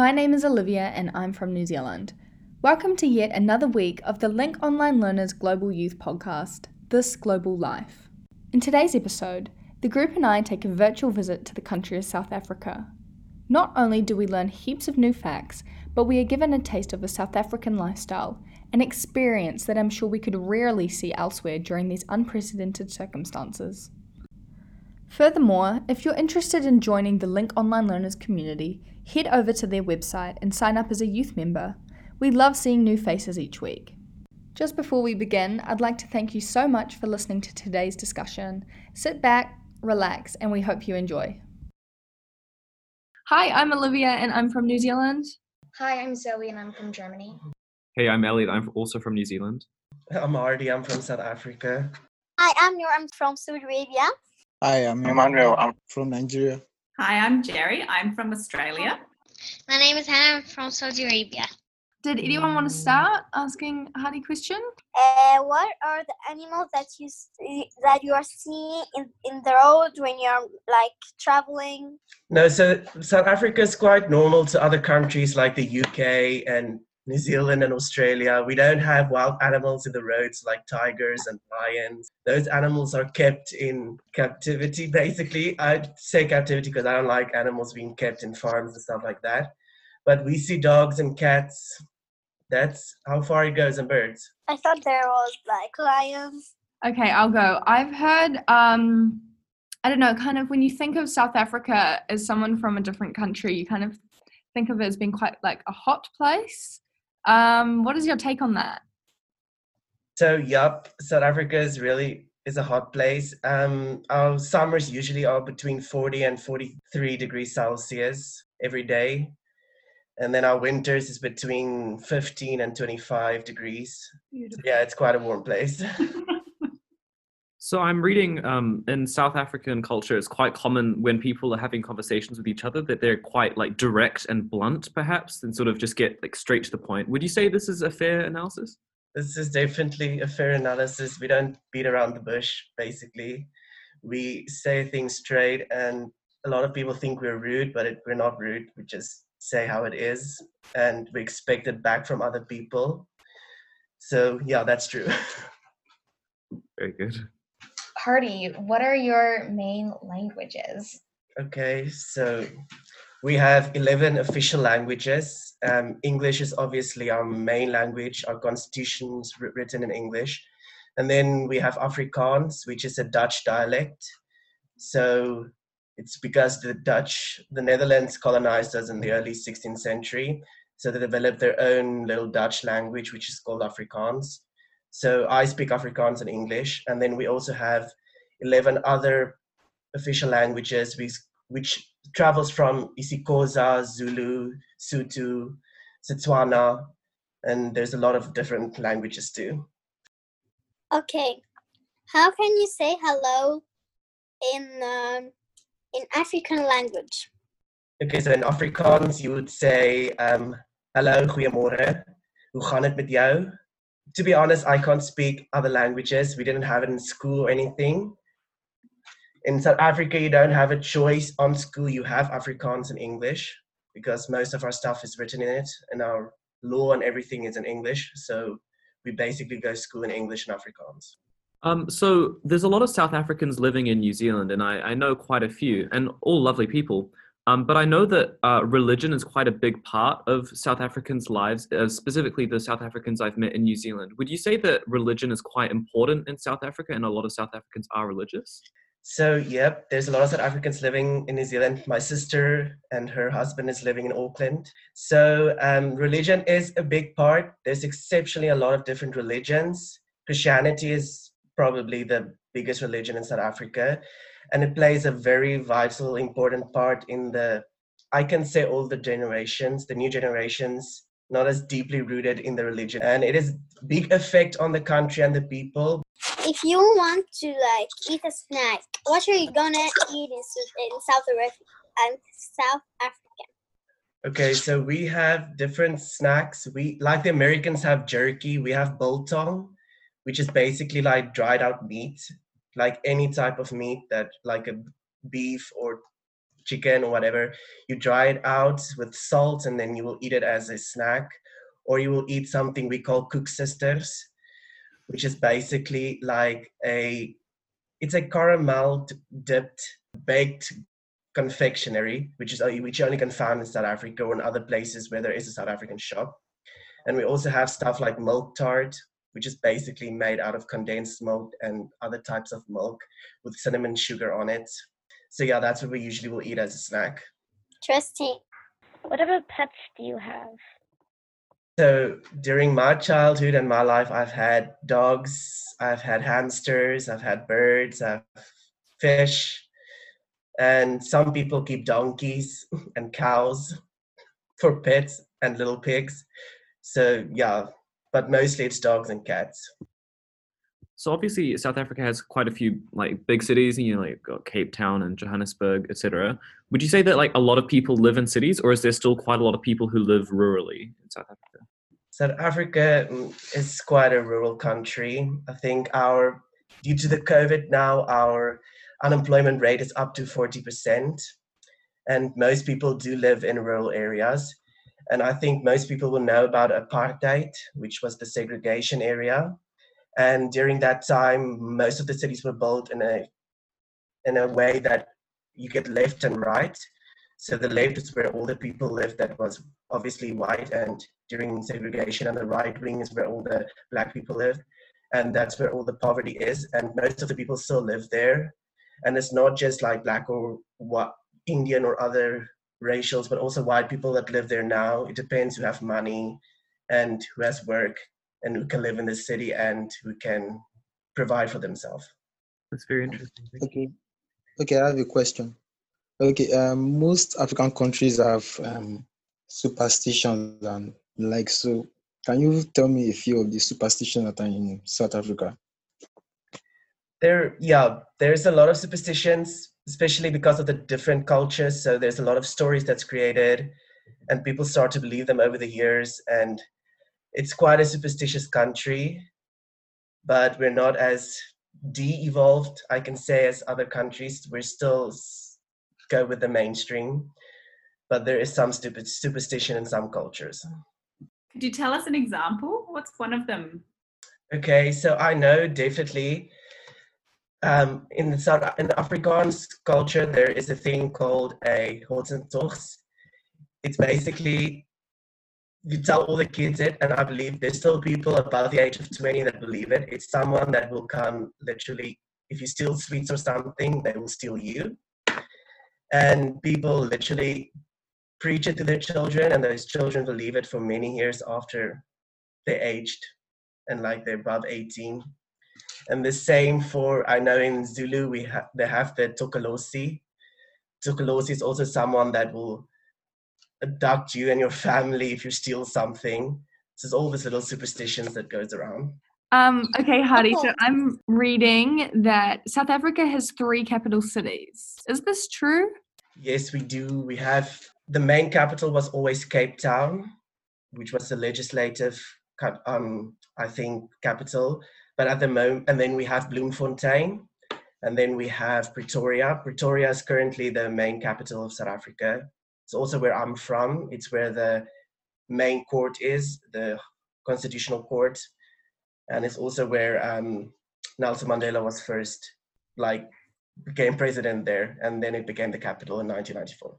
My name is Olivia and I'm from New Zealand. Welcome to yet another week of the Link Online Learners Global Youth Podcast, This Global Life. In today's episode, the group and I take a virtual visit to the country of South Africa. Not only do we learn heaps of new facts, but we are given a taste of a South African lifestyle, an experience that I'm sure we could rarely see elsewhere during these unprecedented circumstances. Furthermore, if you're interested in joining the Link Online Learners community, head over to their website and sign up as a youth member. We love seeing new faces each week. Just before we begin, I'd like to thank you so much for listening to today's discussion. Sit back, relax, and we hope you enjoy. Hi, I'm Olivia and I'm from New Zealand. Hi, I'm Zoe and I'm from Germany. Hey, I'm Elliot. I'm also from New Zealand. I'm Artie. I'm from South Africa. Hi, I'm Noor. I'm from Saudi Arabia. Hi, I'm Emmanuel. I'm from Nigeria. Hi, I'm Jerry. I'm from Australia. My name is Hannah. I'm from Saudi Arabia. Did anyone want to start asking a Hardy question? Uh, what are the animals that you see, that you are seeing in, in the road when you're like traveling? No, so South Africa is quite normal to other countries like the UK and New Zealand and Australia, we don't have wild animals in the roads like tigers and lions. Those animals are kept in captivity, basically. I'd say captivity because I don't like animals being kept in farms and stuff like that. But we see dogs and cats. That's how far it goes, and birds. I thought there was like lions. Okay, I'll go. I've heard, um, I don't know, kind of when you think of South Africa as someone from a different country, you kind of think of it as being quite like a hot place. Um, what is your take on that? So, yup, South Africa is really is a hot place. Um, our summers usually are between 40 and 43 degrees Celsius every day. And then our winters is between 15 and 25 degrees. So yeah, it's quite a warm place. So I'm reading um, in South African culture, it's quite common when people are having conversations with each other that they're quite like direct and blunt, perhaps, and sort of just get like straight to the point. Would you say this is a fair analysis? This is definitely a fair analysis. We don't beat around the bush, basically. We say things straight, and a lot of people think we're rude, but it, we're not rude. We just say how it is, and we expect it back from other people. So, yeah, that's true. Very good. Hardy, what are your main languages? Okay, so we have 11 official languages. Um, English is obviously our main language, our constitution is written in English. And then we have Afrikaans, which is a Dutch dialect. So it's because the Dutch, the Netherlands colonized us in the early 16th century. So they developed their own little Dutch language, which is called Afrikaans. So I speak Afrikaans and English, and then we also have 11 other official languages which, which travels from isiXhosa, Zulu, Sotho, Setswana, and there's a lot of different languages too. Okay, how can you say hello in um, in African language? Okay, so in Afrikaans you would say um, "Hallo, goeiemôre. Hoe gaan dit met jou?" To be honest, I can't speak other languages. We didn't have it in school or anything. In South Africa, you don't have a choice on school. You have Afrikaans and English because most of our stuff is written in it, and our law and everything is in English. So we basically go school in English and Afrikaans. Um, so there's a lot of South Africans living in New Zealand, and I, I know quite a few, and all lovely people. Um, but I know that uh, religion is quite a big part of South Africans' lives, uh, specifically the South Africans I've met in New Zealand. Would you say that religion is quite important in South Africa and a lot of South Africans are religious? So, yep, there's a lot of South Africans living in New Zealand. My sister and her husband is living in Auckland. So, um, religion is a big part. There's exceptionally a lot of different religions. Christianity is probably the biggest religion in South Africa and it plays a very vital important part in the i can say all the generations the new generations not as deeply rooted in the religion. And it is big effect on the country and the people. If you want to like eat a snack what are you gonna eat in, south africa and south africa? Okay so we have different snacks. We like the americans have jerky we have biltong which is basically like dried out meat like any type of meat that like a beef or chicken or whatever, you dry it out with salt and then you will eat it as a snack. Or you will eat something we call koeksisters, which is basically like a it's a caramel dipped baked confectionery, which is which you only can find in South Africa or in other places where there is a South African shop. And we also have stuff like milk tart, which is basically made out of condensed milk and other types of milk with cinnamon sugar on it. So yeah, that's what we usually will eat as a snack. Interesting. What other pets do you have? So during my childhood and my life, I've had dogs, I've had hamsters, I've had birds, I've fish, and some people keep donkeys and cows for pets and little pigs. So yeah, but mostly it's dogs and cats. So obviously, South Africa has quite a few like big cities, and you know, like got Cape Town and Johannesburg, etc. Would you say that like a lot of people live in cities, or is there still quite a lot of people who live rurally in South Africa? South Africa mm, is quite a rural country. I think our due to the COVID now, our unemployment rate is up to forty percent, and most people do live in rural areas. And I think most people will know about apartheid, which was the segregation area. And during that time most of the cities were built in a in a way that you get left and right. So the left is where all the people lived that was obviously white and during segregation and the right wing is where all the black people lived. And that's where all the poverty is and most of the people still live there. And it's not just like black or what indian or other racials but also white people that live there now it depends who have money and who has work and who can live in the city and who can provide for themselves. That's very interesting. Okay, okay, I have a question. Okay, um, most African countries have um, superstitions and like so. Can you tell me a few of the superstitions that are in South Africa? There, yeah, there's a lot of superstitions, especially because of the different cultures. So there's a lot of stories that's created, and people start to believe them over the years. And it's quite a superstitious country, but we're not as de-evolved, I can say, as other countries. We're still go with the mainstream, but there is some stupid superstition in some cultures. Could you tell us an example? What's one of them? Okay, so I know definitely um, in the South in Afrikaans culture there is a thing called a Hotzentocht. It's basically you tell all the kids it, and I believe there's still people above the age of 20 that believe it. It's someone that will come literally, if you steal sweets or something, they will steal you. And people literally preach it to their children, and those children believe it for many years after they're aged and like they're above 18. And the same for, I know in Zulu, we have they have the Tokolosi. Tokolosi is also someone that will abduct you and your family if you steal something. So there's all these little superstitions that goes around. Um, okay, Hardy. So I'm reading that South Africa has three capital cities. Is this true? Yes, we do. We have the main capital was always Cape Town, which was the legislative, um, I think, capital. But at the moment, and then we have Bloemfontein, and then we have Pretoria. Pretoria is currently the main capital of South Africa. It's also where I'm from. It's where the main court is, the constitutional court, and it's also where um, Nelson Mandela was first, like, became president there, and then it became the capital in 1994.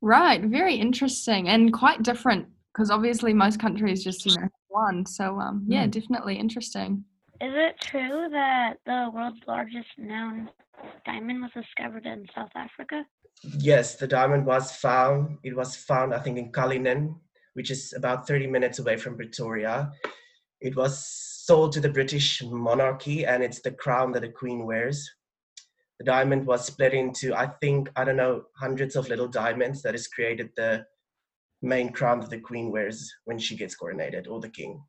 Right, very interesting and quite different because obviously most countries just you know one. So um, yeah, mm. definitely interesting. Is it true that the world's largest known diamond was discovered in South Africa? Yes, the diamond was found. It was found, I think, in Cullinan, which is about 30 minutes away from Pretoria. It was sold to the British monarchy, and it's the crown that the queen wears. The diamond was split into, I think, I don't know, hundreds of little diamonds that has created the main crown that the queen wears when she gets coronated, or the king.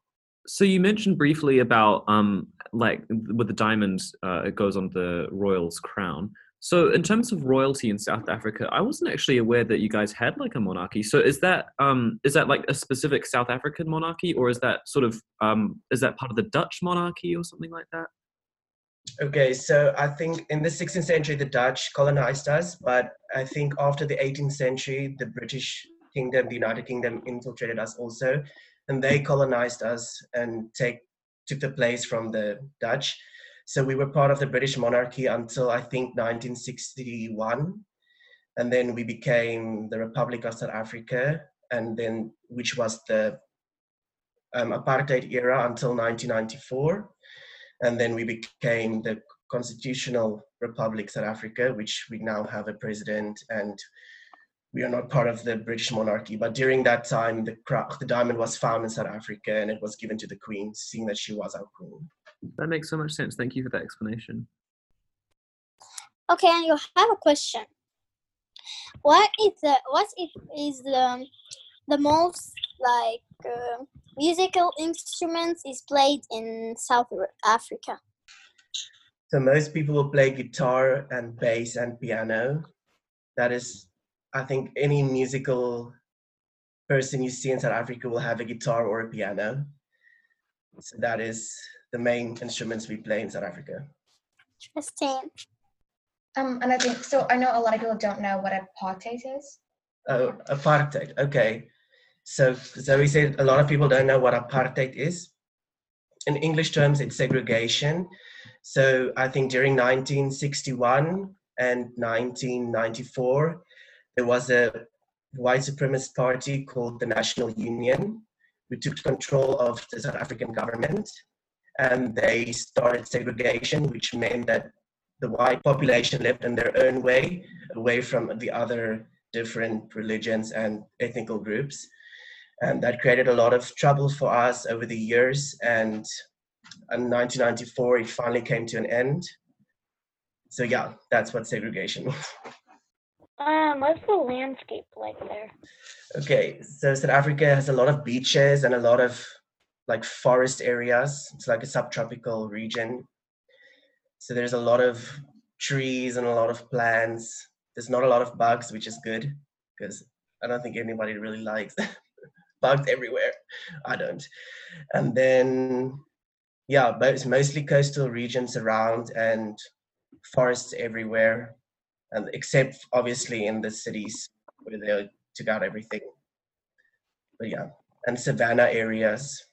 So you mentioned briefly about um, like with the diamonds, uh, it goes on the royal's crown. So in terms of royalty in South Africa, I wasn't actually aware that you guys had like a monarchy. So is that um is that like a specific South African monarchy or is that sort of um is that part of the Dutch monarchy or something like that? Okay, so I think in the 16th century the Dutch colonized us, but I think after the 18th century the British Kingdom, the United Kingdom infiltrated us also, and they colonized us and take took the place from the Dutch. So we were part of the British monarchy until I think 1961, and then we became the Republic of South Africa, and then which was the um, apartheid era until 1994 and then we became the constitutional republic south africa which we now have a president and we are not part of the british monarchy. But during that time the the diamond was found in south africa and it was given to the queen seeing that she was our queen. That makes so much sense. Thank you for that explanation. Okay and you have a question. What is the what if is the the most like uh, musical instruments is played in South Africa? So most people will play guitar and bass and piano. That is, I think, any musical person you see in South Africa will have a guitar or a piano. So that is the main instruments we play in South Africa. Interesting. Um, and I think so. I know a lot of people don't know what apartheid is. Oh, apartheid. Okay. So Zoe said a lot of people don't know what apartheid is. In English terms, it's segregation. So I think during 1961 and 1994, there was a white supremacist party called the National Union, who took control of the South African government. And they started segregation, which meant that the white population lived in their own way, away from the other different religions and ethnical groups and that created a lot of trouble for us over the years. And in 1994, it finally came to an end. So yeah, that's what segregation was. Um, what's the landscape like there? Okay, so South Africa has a lot of beaches and a lot of like forest areas. It's like a subtropical region. So there's a lot of trees and a lot of plants. There's not a lot of bugs, which is good because I don't think anybody really likes bugs everywhere. I don't. And then, yeah, but it's mostly coastal regions around and forests everywhere, and except obviously in the cities where they took out everything. But yeah, and savannah areas.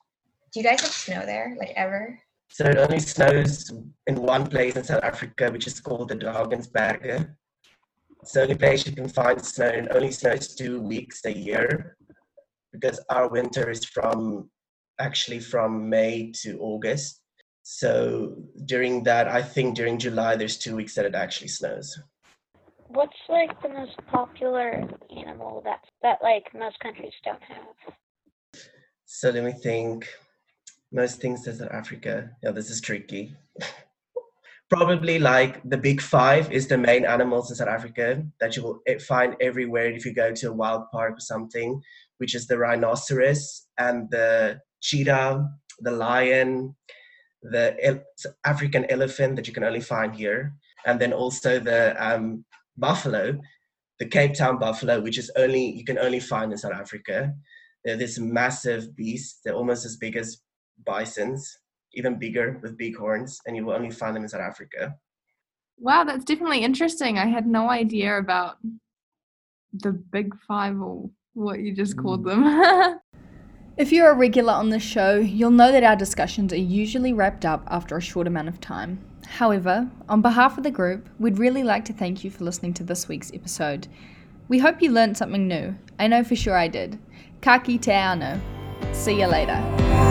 Do you guys have snow there, like ever? So it only snows in one place in South Africa, which is called the Drakensberge. It's the only place you can find snow, and only snows two weeks a year because our winter is from actually from May to August. So during that, I think during July, there's two weeks that it actually snows. What's like the most popular animal that that like most countries don't have? So let me think. Most things in South Africa. Yeah, this is tricky. Probably like the big five is the main animals in South Africa that you will find everywhere if you go to a wild park or something which is the rhinoceros and the cheetah, the lion, the African elephant that you can only find here, and then also the um, buffalo, the Cape Town buffalo, which is only you can only find in South Africa. They're this massive beast. They're almost as big as bisons, even bigger with big horns, and you will only find them in South Africa. Wow, that's definitely interesting. I had no idea about the big five or what you just called mm. them. if you're a regular on the show, you'll know that our discussions are usually wrapped up after a short amount of time. However, on behalf of the group, we'd really like to thank you for listening to this week's episode. We hope you learned something new. I know for sure I did. Ka kite anō. See you later.